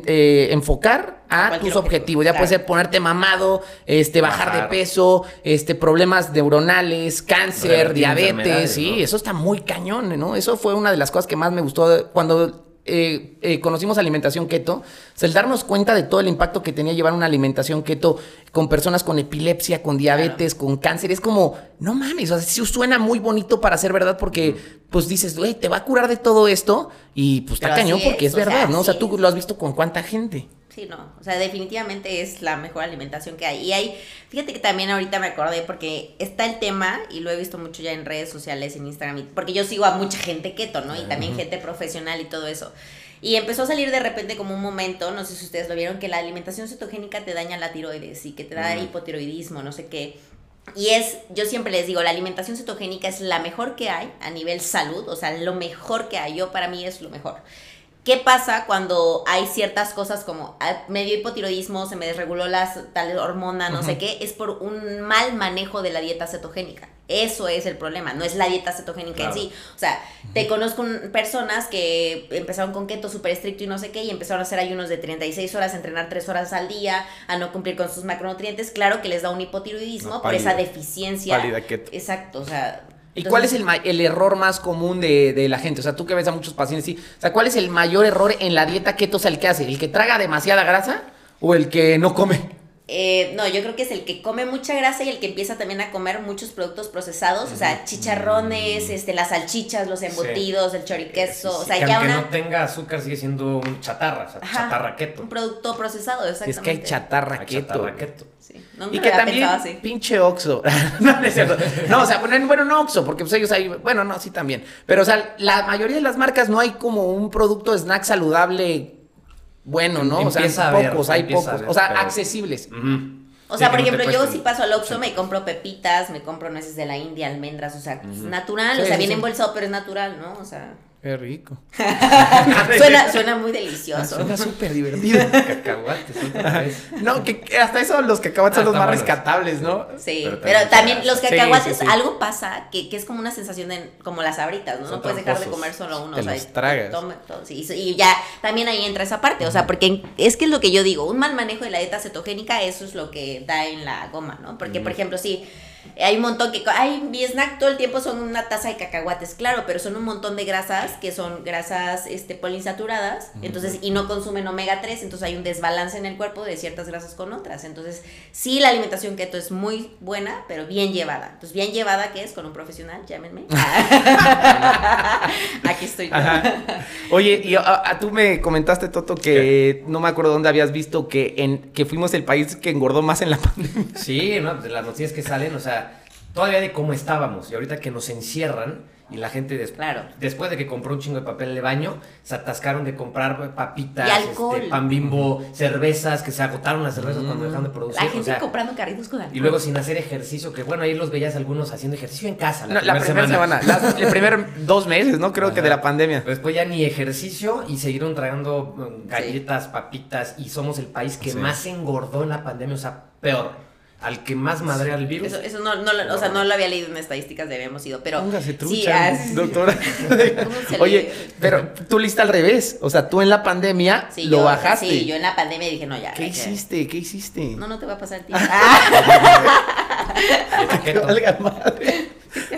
eh, enfocar a tus objetivos. Ya puede ser ponerte mamado, este, bajar, de peso, este, problemas neuronales, cáncer, Revertir diabetes, sí, ¿no? eso está muy cañón, ¿no? Eso fue una de las cosas que más me gustó cuando eh, eh, conocimos alimentación keto, o sea, el darnos cuenta de todo el impacto que tenía llevar una alimentación keto con personas con epilepsia, con diabetes, con cáncer, es como, no mames, o sea, sí suena muy bonito para ser verdad porque, pues dices, güey, te va a curar de todo esto y pues está cañón porque es, sea, verdad, ¿no? O sea, tú lo has visto con cuánta gente. Sí, no. O sea, definitivamente es la mejor alimentación que hay. Y hay, fíjate que también ahorita me acordé porque está el tema, y lo he visto mucho ya en redes sociales, en Instagram, porque yo sigo a mucha gente keto, ¿no? Y también gente profesional y todo eso. Y empezó a salir de repente como un momento, no sé si ustedes lo vieron, que la alimentación cetogénica te daña la tiroides y que te da hipotiroidismo, no sé qué. Y es, yo siempre les digo, la alimentación cetogénica es la mejor que hay a nivel salud, o sea, lo mejor que hay. Yo para mí es lo mejor. ¿Qué pasa cuando hay ciertas cosas como ah, me dio hipotiroidismo, se me desreguló las tal hormona, no sé qué? Es por un mal manejo de la dieta cetogénica. Eso es el problema, no es la dieta cetogénica Claro. en sí. O sea, te conozco personas que empezaron con keto súper estricto y no sé qué, y empezaron a hacer ayunos de 36 horas, a entrenar 3 horas al día, a no cumplir con sus macronutrientes. Claro que les da un hipotiroidismo por esa deficiencia. Pálida keto. Exacto, o sea. ¿Y entonces- cuál es el, ma- el error más común de, de la gente? O sea, tú que ves a muchos pacientes, sí. O sea, ¿cuál es el mayor error en la dieta keto? O sea, el que hace, ¿el que traga demasiada grasa o el que no come? Eh, no, yo creo que es el que come mucha grasa y el que empieza también a comer muchos productos procesados, o sea, chicharrones, este, las salchichas, los embutidos, el choriqueso, o sea, que ya aunque una, no tenga azúcar sigue siendo un chatarra, o sea, Ajá. chatarra keto. un producto procesado, Es exactamente. que hay chatarra Hay keto. chatarra keto. Sí, nunca Y que había también, pensado así. pinche Oxxo. no, no es cierto. No, o sea, bueno, bueno, no Oxxo, porque pues ellos ahí, bueno, no, sí también. Pero, o sea, la mayoría de las marcas no hay como un producto snack saludable bueno, ¿no? O sea, Empieza a haber, pocos, hay empieza pocos. O sea, pero- accesibles. O sea, Sí, por no ejemplo, yo si paso al Oxxo 80. me compro pepitas, me compro nueces de la India, almendras, o sea, es natural, Sí, o sea, sí, viene sí. embolsado, pero es natural, ¿no? O sea, Qué rico. suena, suena muy Ah, delicioso. Suena súper divertido. Cacahuates. No, que, que hasta eso los cacahuates Ah, son los están más buenos. rescatables, ¿no? Sí, Pero pero, también los cacahuates, sí, sí. algo pasa que, que es como una sensación de, como las sabritas, ¿no? Son no puedes dejar de comer solo uno. Te o sea, los tragas. toma todo, sí, y- y ya también ahí entra esa parte, o sea, porque es que es lo que yo digo, un mal manejo de la dieta cetogénica, eso es lo que da en la goma, ¿no? Porque, por ejemplo, sí, hay un montón que, ay, mi snack todo el tiempo son una taza de cacahuates, claro, pero son un montón de grasas que son grasas este, poliinsaturadas, entonces, y no consumen omega 3, entonces hay un desbalance en el cuerpo de ciertas grasas con otras, entonces, sí, la alimentación keto es muy buena, pero bien llevada, entonces, bien llevada, ¿qué es? Con un profesional, llámenme. Aquí estoy. yo. Oye, y a- a- tú me comentaste, Toto, que no me acuerdo dónde habías visto que, en, que fuimos el país que engordó más en la pandemia. Sí, ¿no? de las noticias que salen, o sea, todavía de cómo estábamos y ahorita que nos encierran y la gente des- Claro. después de que compró un chingo de papel de baño, se atascaron de comprar papitas, este, pan bimbo, cervezas, que se agotaron las cervezas cuando dejaron de producir. La o gente sea, comprando carritos con alcohol. y luego sin hacer ejercicio, que bueno, ahí los veías algunos haciendo ejercicio en casa. La, No, la primera semana, las- el primer dos meses, ¿no? Creo que de la pandemia. Pero después ya ni ejercicio y siguieron tragando mm, galletas, papitas y somos el país que Sí. más engordó en la pandemia, o sea, peor. Al que más madrea el virus. Eso, eso no, no, lo- o sea, no lo había leído en estadísticas de habíamos ido, pero. Póngase sí, trucha, ah, doctora. ¿Cómo se le- Oye, pero tú lista al revés. O sea, tú en la pandemia sí, lo yo, bajaste. Sí, yo en la pandemia dije, no, ya. ¿Qué hiciste? ¿Qué hiciste? No, no te va a pasar el tiempo. Ah. Valga madre.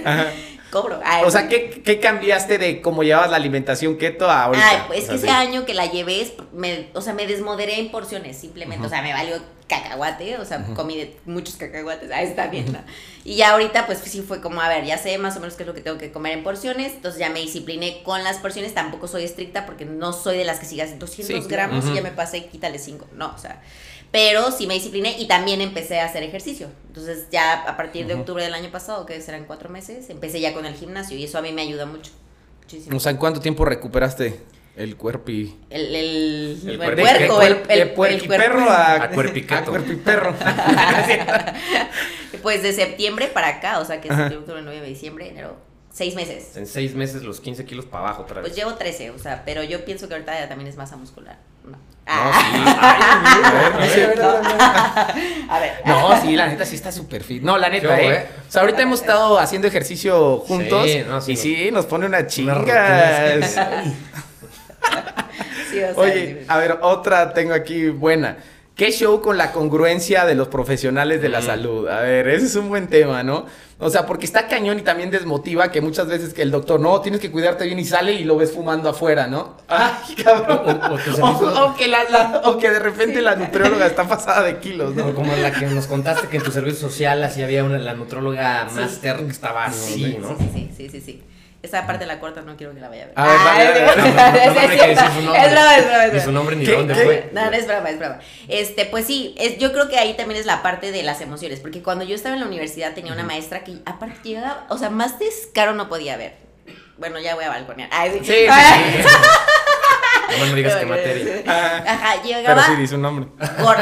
Ajá. cobro. Ay, O sea, ¿qué, qué cambiaste de cómo llevabas la alimentación keto a ahorita? Ay, pues es que O sea, ese sí. año que la llevé, es- me, o sea, me desmoderé en porciones, simplemente. O sea, me valió cacahuate, o sea, comí de muchos cacahuates. Ah, está bien, ¿no? Y ya ahorita, pues sí fue como, a ver, ya sé más o menos qué es lo que tengo que comer en porciones. Entonces ya me discipliné con las porciones. Tampoco soy estricta porque no soy de las que sigas 200 Sí, gramos y ya me pasé, quítale 5. No, o sea. Pero sí me discipliné y también empecé a hacer ejercicio. Entonces ya a partir de octubre del año pasado, que serán cuatro meses, empecé ya con el gimnasio y eso a mí me ayuda mucho. Muchísimo. O sea, ¿en cuánto tiempo recuperaste el cuerpo y... El, el, El el puerco- el, el, de el puerquiperro cuerpo. a, A cuerpiqueto. a cuerpiperro. Pues de septiembre para acá, o sea que Ajá. septiembre, octubre, noviembre, diciembre, enero, Seis meses. En seis meses los 15 kilos para abajo otra vez. Pues llevo 13, o sea, pero yo pienso que ahorita ya también es masa muscular. No. No, Ah. sí. Ay, No, A ver. No, sí, la neta sí está súper fit. No, la neta, Qué eh. O sea, ahorita hemos estado haciendo ejercicio juntos. Sí, no, sí. y sí, nos pone una Unas chingas. Rutinas. Sí, o sea, Oye, a ver, otra tengo aquí buena. ¿Qué show con la congruencia de los profesionales de la Mm. salud? A ver, ese es un buen tema, ¿no? O sea, porque está cañón y también desmotiva que muchas veces que el doctor, no, tienes que cuidarte bien y sale y lo ves fumando afuera, ¿no? Ay, cabrón. O- o tu O, servicio- o que, la, la- o que de repente la nutrióloga está pasada de kilos, O ¿no? como la que nos contaste que en tu servicio social así había una, la nutróloga Sí. máster que estaba así, Sí, ¿no? sí, sí, sí, sí, sí. Esa parte de la corta no quiero que la vaya a ver. A ver, Ah, es dale. es es Ni su nombre ni dónde fue. No, no es broma, es broma. Este, pues sí, es, yo creo que ahí también es la parte de las emociones, porque cuando yo estaba en la universidad tenía una maestra que aparte llegaba, o sea, más descaro no podía ver. Bueno, ya voy a balconear. Ay, Sí, sí, No me digas qué materia. Ah, Ajá, pero llegaba sí dice un nombre.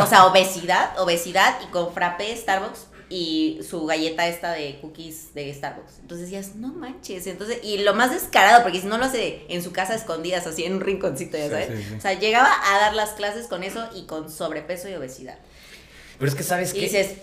o sea, obesidad, obesidad y con frappé Starbucks y su galleta esta de cookies de Starbucks. Entonces decías, no manches. Entonces, y lo más descarado, porque si no lo hace en su casa escondidas, así en un rinconcito, ya sabes. sí, sí. O sea, llegaba a dar las clases con eso y con sobrepeso y obesidad. Pero es que sabes Y que dices,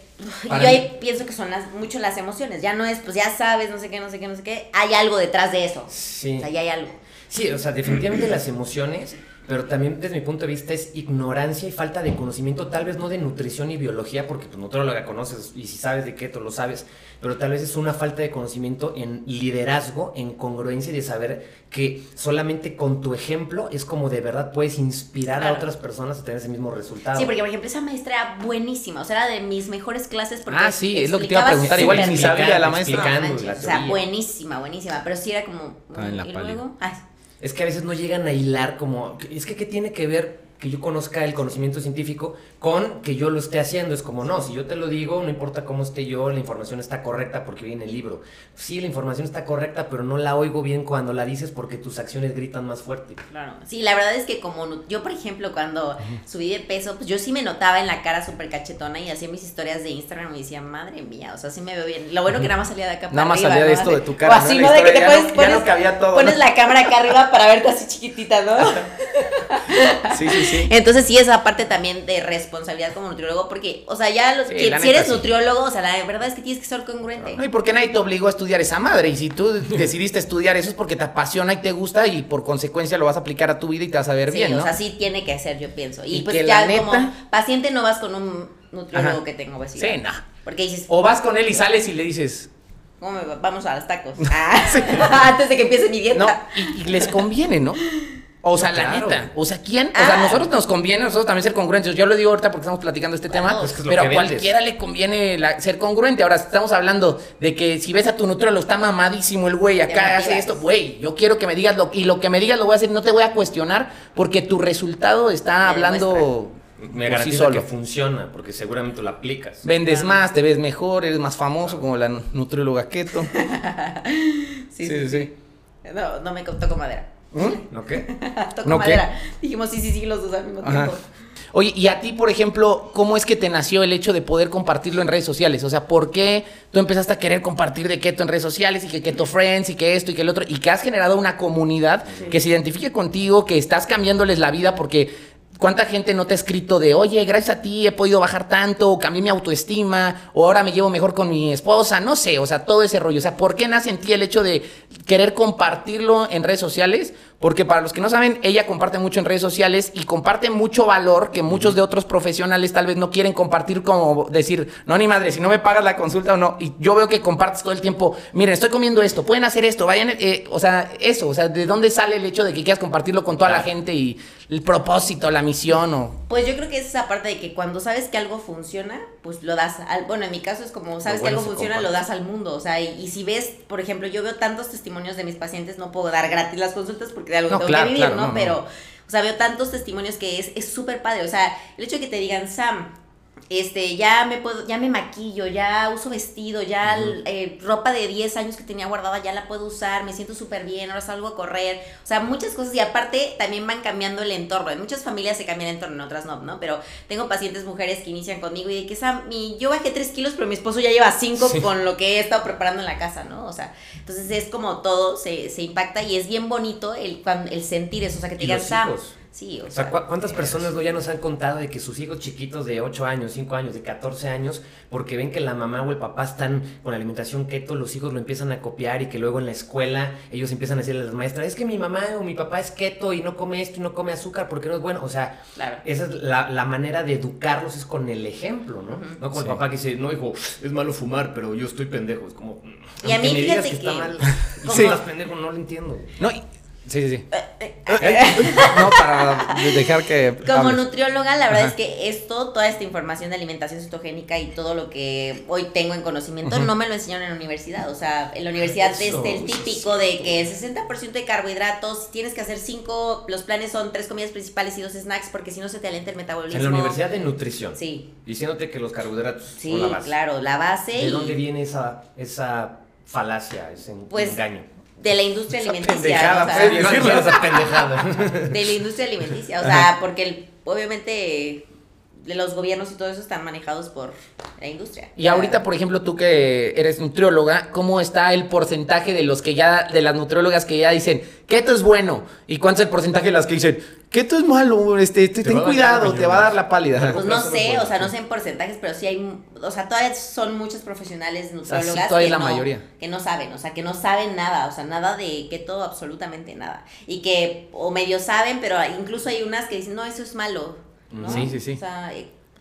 yo mí- ahí pienso que son las, mucho las emociones. Ya no es, pues ya sabes, no sé qué, no sé qué, no sé qué. Hay algo detrás de eso. Sí. O sea, ya hay algo. Sí, o sea, definitivamente las emociones, pero también desde mi punto de vista es ignorancia y falta de conocimiento, tal vez no de nutrición y biología, porque tu nutróloga conoces y si sabes de keto lo sabes, pero tal vez es una falta de conocimiento en liderazgo, en congruencia y de saber que solamente con tu ejemplo es como de verdad puedes inspirar Claro. a otras personas a tener ese mismo resultado. Sí, porque por ejemplo esa maestra era buenísima, o sea, era de mis mejores clases porque Ah, sí, es lo que te iba a preguntar, igual ni sabía la maestra. No manches, la o sea, buenísima, buenísima, pero sí era como Estaba en la y luego, ay, Es que a veces no llegan a hilar como... Es que ¿qué tiene que ver que yo conozca el conocimiento científico con que yo lo esté haciendo? Es como, no, si yo te lo digo, no importa cómo esté yo, la información está correcta porque viene el libro. Sí, la información está correcta, pero no la oigo bien cuando la dices porque tus acciones gritan más fuerte. Claro. Sí, la verdad es que como yo, por ejemplo, cuando subí de peso, pues yo sí me notaba en la cara súper cachetona y hacía mis historias de Instagram y decía, madre mía, o sea, sí me veo bien. Lo bueno que nada más salía de acá Nada para más arriba, salía de ¿no? esto de tu cara, O así, ¿no? De que te pones, la cámara acá arriba para verte así chiquitita, ¿no? Sí, sí, sí. Entonces sí esa parte también de responsabilidad como nutriólogo, porque, o sea, ya los, Sí, que- la si eres sí. nutriólogo, o sea, la verdad es que tienes que ser congruente. No, y porque nadie te obligó a estudiar esa madre. Y si tú decidiste estudiar eso es porque te apasiona y te gusta y por consecuencia lo vas a aplicar a tu vida y te vas a ver bien, ¿no? o sea, sí tiene que ser, yo pienso. Y, Y pues que ya la como neta- paciente no vas con un nutriólogo Ajá. que tenga obesidad. Sí, no. Porque dices, O vas con él y sales y le dices, ¿cómo me va? Vamos a los tacos. Ah, Antes de que empiece mi dieta. no, y, y les conviene, ¿no? O sea, la Claro. neta. O sea, ¿quién? O sea, a Ah. nosotros nos conviene, nosotros también ser congruentes. Yo lo digo ahorita porque estamos platicando este tema, Claro. Es que es lo pero a vendes. cualquiera le conviene la- ser congruente. Ahora, estamos hablando de que si ves a tu nutriólogo, está mamadísimo el güey, acá hace esto, güey, yo quiero que me digas lo y lo que me digas lo voy a hacer, no te voy a cuestionar porque tu resultado está Me hablando Me por sí que funciona porque seguramente lo aplicas. Vendes más, te ves mejor, eres más famoso como la nutrióloga keto. Sí, sí, sí. No, no me co- toco madera. ¿Mm? ¿No qué? toco ¿No qué? madera. Dijimos sí, sí, sí, los dos al mismo Ajá. tiempo. Oye, y a ti, por ejemplo, ¿cómo es que te nació el hecho de poder compartirlo en redes sociales? O sea, ¿por qué tú empezaste a querer compartir de keto en redes sociales y que keto friends y que esto y que el otro? Y que has generado una comunidad que se identifique contigo, que estás cambiándoles la vida porque... ¿Cuánta gente no te ha escrito de, oye, gracias a ti he podido bajar tanto, o cambié mi autoestima, o ahora me llevo mejor con mi esposa? No sé, o sea, todo ese rollo. O sea, ¿por qué nace en ti el hecho de querer compartirlo en redes sociales? Porque para los que no saben, ella comparte mucho en redes sociales y comparte mucho valor que muchos de otros profesionales tal vez no quieren compartir como decir, no, ni madre, si no me pagas la consulta o no. Y yo veo que compartes todo el tiempo, miren, estoy comiendo esto, pueden hacer esto, vayan, eh, o sea, eso, o sea, ¿de dónde sale el hecho de que quieras compartirlo con toda la gente y el propósito, la misión o... Pues yo creo que es esa parte de que cuando sabes que algo funciona, pues lo das al, bueno, en mi caso es como sabes que algo funciona, comparte. lo das al mundo, o sea, y, y si ves, por ejemplo, yo veo tantos testimonios de mis pacientes, no puedo dar gratis las consultas porque de algo No, tengo claro, que vivir, claro, ¿no? Pero, o sea, veo tantos testimonios que es es súper padre, o sea, el hecho de que te digan, Sam, este, ya me puedo, ya me maquillo, ya uso vestido, ya eh, ropa de 10 años que tenía guardada ya la puedo usar, me siento súper bien, ahora salgo a correr, o sea, muchas cosas y aparte también van cambiando el entorno, en muchas familias se cambia el entorno, en otras no, ¿no? Pero tengo pacientes mujeres que inician conmigo y de que esa, mi, yo bajé 3 kilos, pero mi esposo ya lleva 5 con lo que he estado preparando en la casa, ¿no? O sea, entonces es como todo se, se impacta y es bien bonito el, el sentir eso, o sea, que te digan, Sam, hijos. Sí, o O sea, sea, ¿cu- ¿cuántas personas no ya nos han contado de que sus hijos chiquitos de 8 años, 5 años, de 14 años, porque ven que la mamá o el papá están con la alimentación keto, los hijos lo empiezan a copiar y que luego en la escuela ellos empiezan a decirle a las maestras, es que mi mamá o mi papá es keto y no come esto y no come azúcar porque no es bueno. O sea, Claro. esa es la, la manera de educarlos, es con el ejemplo, ¿no? No con Sí. el papá que dice, no, hijo, es malo fumar, pero yo estoy pendejo. Es como, Y a mí, fíjate está que- mal, como- pendejo, no lo entiendo. No, y- sí, sí, sí. No, para dejar que. Como hables. nutrióloga, la verdad Ajá. es que esto, toda esta información de alimentación cetogénica y todo lo que hoy tengo en conocimiento, no me lo enseñaron en la universidad. O sea, en la universidad Eso, este, el eso típico de que el 60% de carbohidratos, tienes que hacer cinco, los planes son tres comidas principales y dos snacks porque si no se te alenta el metabolismo. En la Universidad de Nutrición. Sí, Diciéndote que los carbohidratos sí, son la base. claro, la base ¿De y dónde viene esa, esa falacia, ese Pues, engaño? De la industria alimenticia. pendejada, o sea, esa pendejada. de la industria alimenticia. O sea, porque el- obviamente los gobiernos y todo eso están manejados por la industria. Y ahorita, por ejemplo, tú que eres nutrióloga, ¿cómo está el porcentaje de los que ya, de las nutriólogas que ya dicen, keto es bueno? ¿Y cuánto es el porcentaje de las que dicen, keto es malo, este, Te ten cuidado, te va a dar la pálida? Pues no sé, o sea, no sé en porcentajes, pero sí hay, o sea, todavía son muchos profesionales nutriólogas todavía que, la no, mayoría. que no saben, o sea, que no saben nada, o sea, nada de keto, absolutamente nada. Y que, o medio saben, pero incluso hay unas que dicen, no, eso es malo. ¿No? Sí, sí, sí. O sea,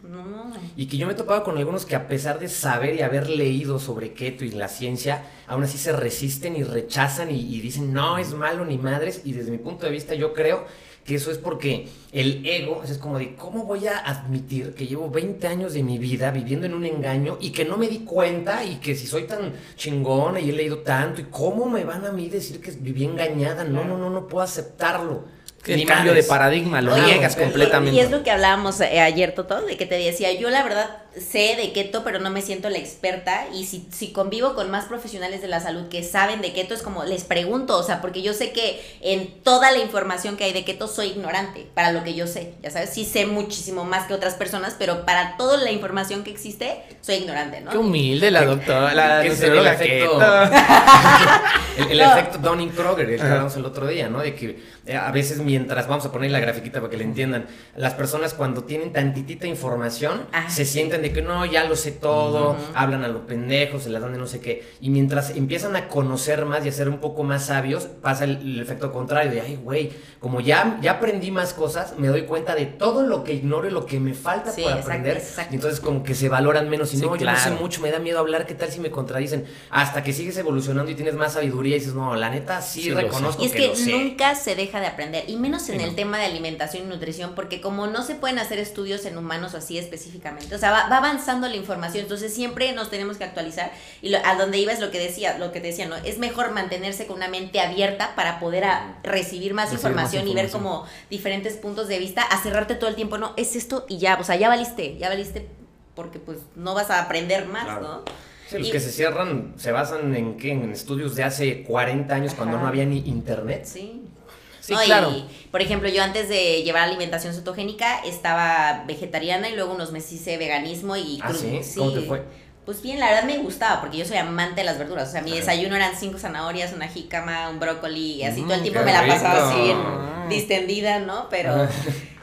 no, no. Y que yo me he topado con algunos que a pesar de saber y haber leído sobre keto y la ciencia, aún así se resisten y rechazan y, y dicen, no, es malo ni madres. Y desde mi punto de vista yo creo que eso es porque el ego es como de, ¿cómo voy a admitir que llevo 20 años de mi vida viviendo en un engaño y que no me di cuenta y que si soy tan chingona y he leído tanto y cómo me van a mí decir que viví engañada? No, no, no, no puedo aceptarlo. El cambio de paradigma, lo niegas completamente. Y es lo que hablábamos eh, ayer, Toto, de que te decía, yo la verdad sé de keto, pero no me siento la experta. Y si, si convivo con más profesionales de la salud que saben de keto, es como les pregunto, o sea, porque yo sé que en toda la información que hay de keto soy ignorante para lo que yo sé. Ya sabes, sí sé muchísimo más que otras personas, pero para toda la información que existe, soy ignorante, ¿no? Qué humilde la doctora, la el efecto-. El, el No. efecto Dunning-Kruger, el que hablamos el otro día, ¿no? De que eh, a veces mientras, vamos a poner la grafiquita para que le entiendan, las personas cuando tienen tantitita información, se sienten de que no, ya lo sé todo, hablan a los pendejos, se las dan de no sé qué, y mientras empiezan a conocer más y a ser un poco más sabios, pasa el, el efecto contrario, de, ay, güey, como ya, ya aprendí más cosas, me doy cuenta de todo lo que ignoro y lo que me falta Sí, por exacto, aprender, exacto. y entonces como que se valoran menos, y Sí, no, yo no sé claro. mucho, me da miedo hablar, ¿qué tal si me contradicen? Hasta que sigues evolucionando y tienes más sabiduría y dices, no, la neta sí, Sí lo sé. reconozco Y es que, que lo sé. nunca se deja de aprender, y menos en Sí, el no. tema de alimentación y nutrición, porque como no se pueden hacer estudios en humanos así específicamente, o sea, va, va avanzando la información, entonces siempre nos tenemos que actualizar, y lo- a donde iba es lo que decía, lo que te decía, ¿no? Es mejor mantenerse con una mente abierta para poder a- recibir más Recibir más información y ver como diferentes puntos de vista, a cerrarte todo el tiempo, no, es esto y ya, o sea, ya valiste, ya valiste, porque pues no vas a aprender más, Claro. ¿no? Sí, los Y- que se cierran se basan en qué? En estudios de hace 40 años cuando no había ni internet. Sí. Sí, No, y, por ejemplo, yo antes de llevar alimentación cetogénica estaba vegetariana y luego unos meses hice veganismo y Ah. ¿Cómo te fue? Pues bien, la verdad me gustaba porque yo soy amante de las verduras. O sea, mi desayuno eran cinco zanahorias, una jícama, un brócoli y así Mm, todo el tiempo qué me la pasaba así bien distendida, ¿no? Pero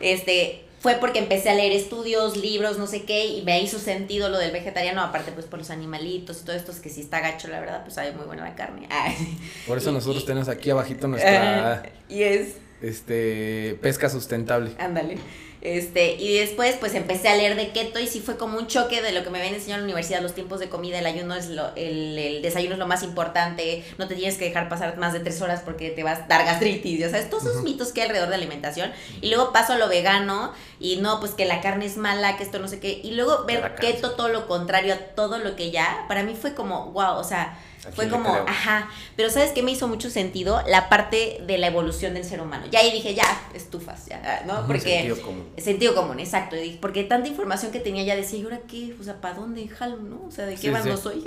este fue porque empecé a leer estudios, libros, no sé qué, y me hizo sentido lo del vegetariano, aparte pues por los animalitos y todo esto, es que si está gacho, la verdad, pues sabe muy buena la carne. Ay. Por eso Y- nosotros y- tenemos aquí abajito nuestra Ah, y es este pesca sustentable. Ándale. Este, y después pues empecé a leer de keto y sí fue como un choque de lo que me habían enseñado en la universidad, los tiempos de comida, el ayuno es lo, el, el desayuno es lo más importante, no te tienes que dejar pasar más de tres horas porque te vas a dar gastritis, ya sabes, todos esos mitos que hay alrededor de alimentación. Y luego paso a lo vegano y no, pues que la carne es mala, que esto no sé qué. Y luego ver keto todo lo contrario a todo lo que ya, para mí fue como, wow, o sea, ¿A fue como, ajá, pero ¿sabes qué me hizo mucho sentido? La parte de la evolución del ser humano. Ya ahí dije, ya, estufas, ya, ¿no? Porque Sentido común. Sentido común, exacto. Porque tanta información que tenía ya decía, ¿y ahora qué? O sea, ¿para dónde jalo, no? O sea, ¿de qué Sí, bando sí. soy?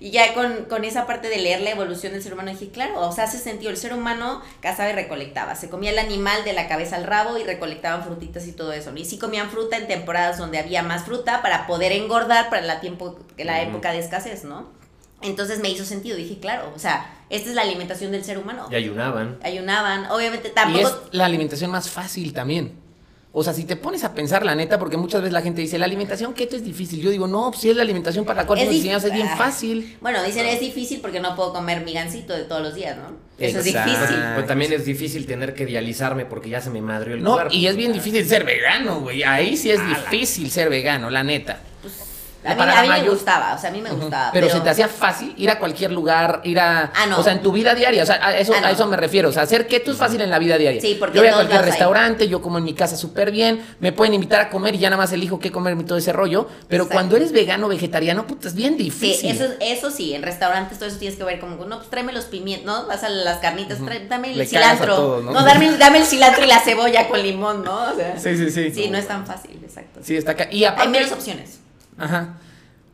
Y ya con, con esa parte de leer la evolución del ser humano dije, claro, o sea, hace sentido. El ser humano cazaba y recolectaba. Se comía el animal de la cabeza al rabo y recolectaban frutitas y todo eso. ¿no? Y sí comían fruta en temporadas donde había más fruta para poder engordar para la, tiempo, la época de escasez, ¿no? Entonces me hizo sentido. Dije, claro, o sea, esta es la alimentación del ser humano. Y ayunaban. Ayunaban, obviamente Y tampoco... es la alimentación más fácil también. O sea, si te pones a pensar la neta, porque muchas veces la gente dice, la alimentación keto es difícil. Yo digo, no, pues si es la alimentación para la cual Es es bien Ah. fácil. Bueno, dicen es difícil porque no puedo comer mi gansito de todos los días, ¿no? Eso Exacto. es difícil. Pues también es difícil tener que dializarme porque ya se me madrió el No, cuerpo. y es bien difícil ser vegano, güey. Ahí sí es difícil ser vegano, la neta. A mí, a mí me gustaba, o sea, a mí me gustaba. Pero, se te hacía fácil ir a cualquier lugar, ir a... Ah, no. O sea, en tu vida diaria, o sea, a eso, Ah, no. a eso me refiero. O sea, hacer keto es fácil en la vida diaria. Sí, porque Yo voy a cualquier restaurante, yo como en mi casa súper bien, me pueden invitar a comer y ya nada más elijo qué comer y todo ese rollo. Pero Exacto. cuando eres vegano, vegetariano, puta, es bien Sí, difícil. eso, eso sí, en restaurantes todo eso tienes que ver como, no, pues tráeme los pimientos, ¿no? Vas a las carnitas, trae- dame el Le cilantro. ¿no? dame, dame el cilantro y la cebolla con limón, ¿no? O sea, Sí, sí, sí. Sí, no es tan fácil, exacto. Sí, está acá. Y aparte, Hay menos opciones. Ajá.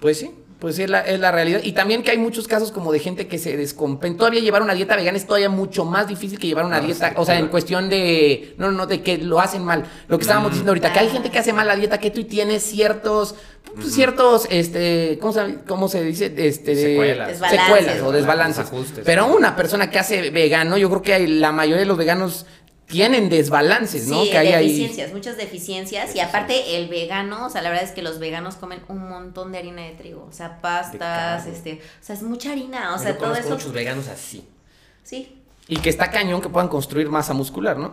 Pues sí, pues sí, es la, es la realidad. Y también que hay muchos casos como de gente que se descompensa. Todavía llevar una dieta vegana es todavía mucho más difícil que llevar una dieta, sí, o sea, en cuestión de, no, no, de que lo hacen mal. Lo que estábamos Mm. diciendo ahorita, que hay gente que hace mal la dieta keto y tiene ciertos, pues, ciertos, este, ¿cómo se, cómo se dice? Este, Secuelas. Desbalances. secuelas o desbalances. Desajustes. Pero una persona que hace vegano, yo creo que la mayoría de los veganos tienen desbalances, ¿no? Sí, que hay ahí. deficiencias, muchas deficiencias. Y aparte, el vegano, o sea, la verdad es que los veganos comen un montón de harina de trigo. O sea, pastas, este, o sea, es mucha harina. O Yo sea, todo conozco eso. muchos veganos así. Sí, Y que está cañón que puedan construir masa muscular, ¿no?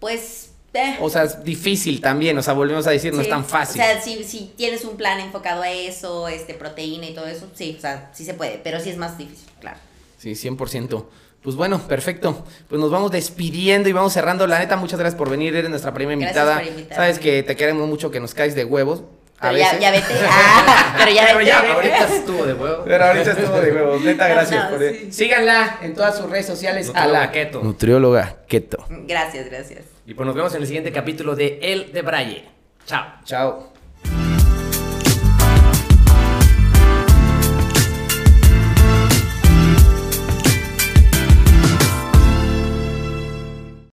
pues. eh. O sea, es difícil también, o sea, volvemos a decir, no es tan fácil. O sea, si, si tienes un plan enfocado a eso, este, proteína y todo eso, sí, o sea, sí se puede, pero sí es más difícil, claro. Sí, 100%. Pues bueno, perfecto. Pues nos vamos despidiendo y vamos cerrando. La neta, muchas gracias por venir. Eres nuestra primera Gracias invitada. Sabes que te queremos mucho, que nos caes de huevos. A Pero ya, veces. ya vete. Ah, pero ya Pero vete. ya, ahorita estuvo de huevo. Pero ahorita estuvo de huevos. Neta, gracias no, por sí. Síganla en todas sus redes sociales. A la keto. Nutrióloga keto. Gracias, gracias. Y pues nos vemos en el siguiente capítulo de El de Braille. Chao. Chao.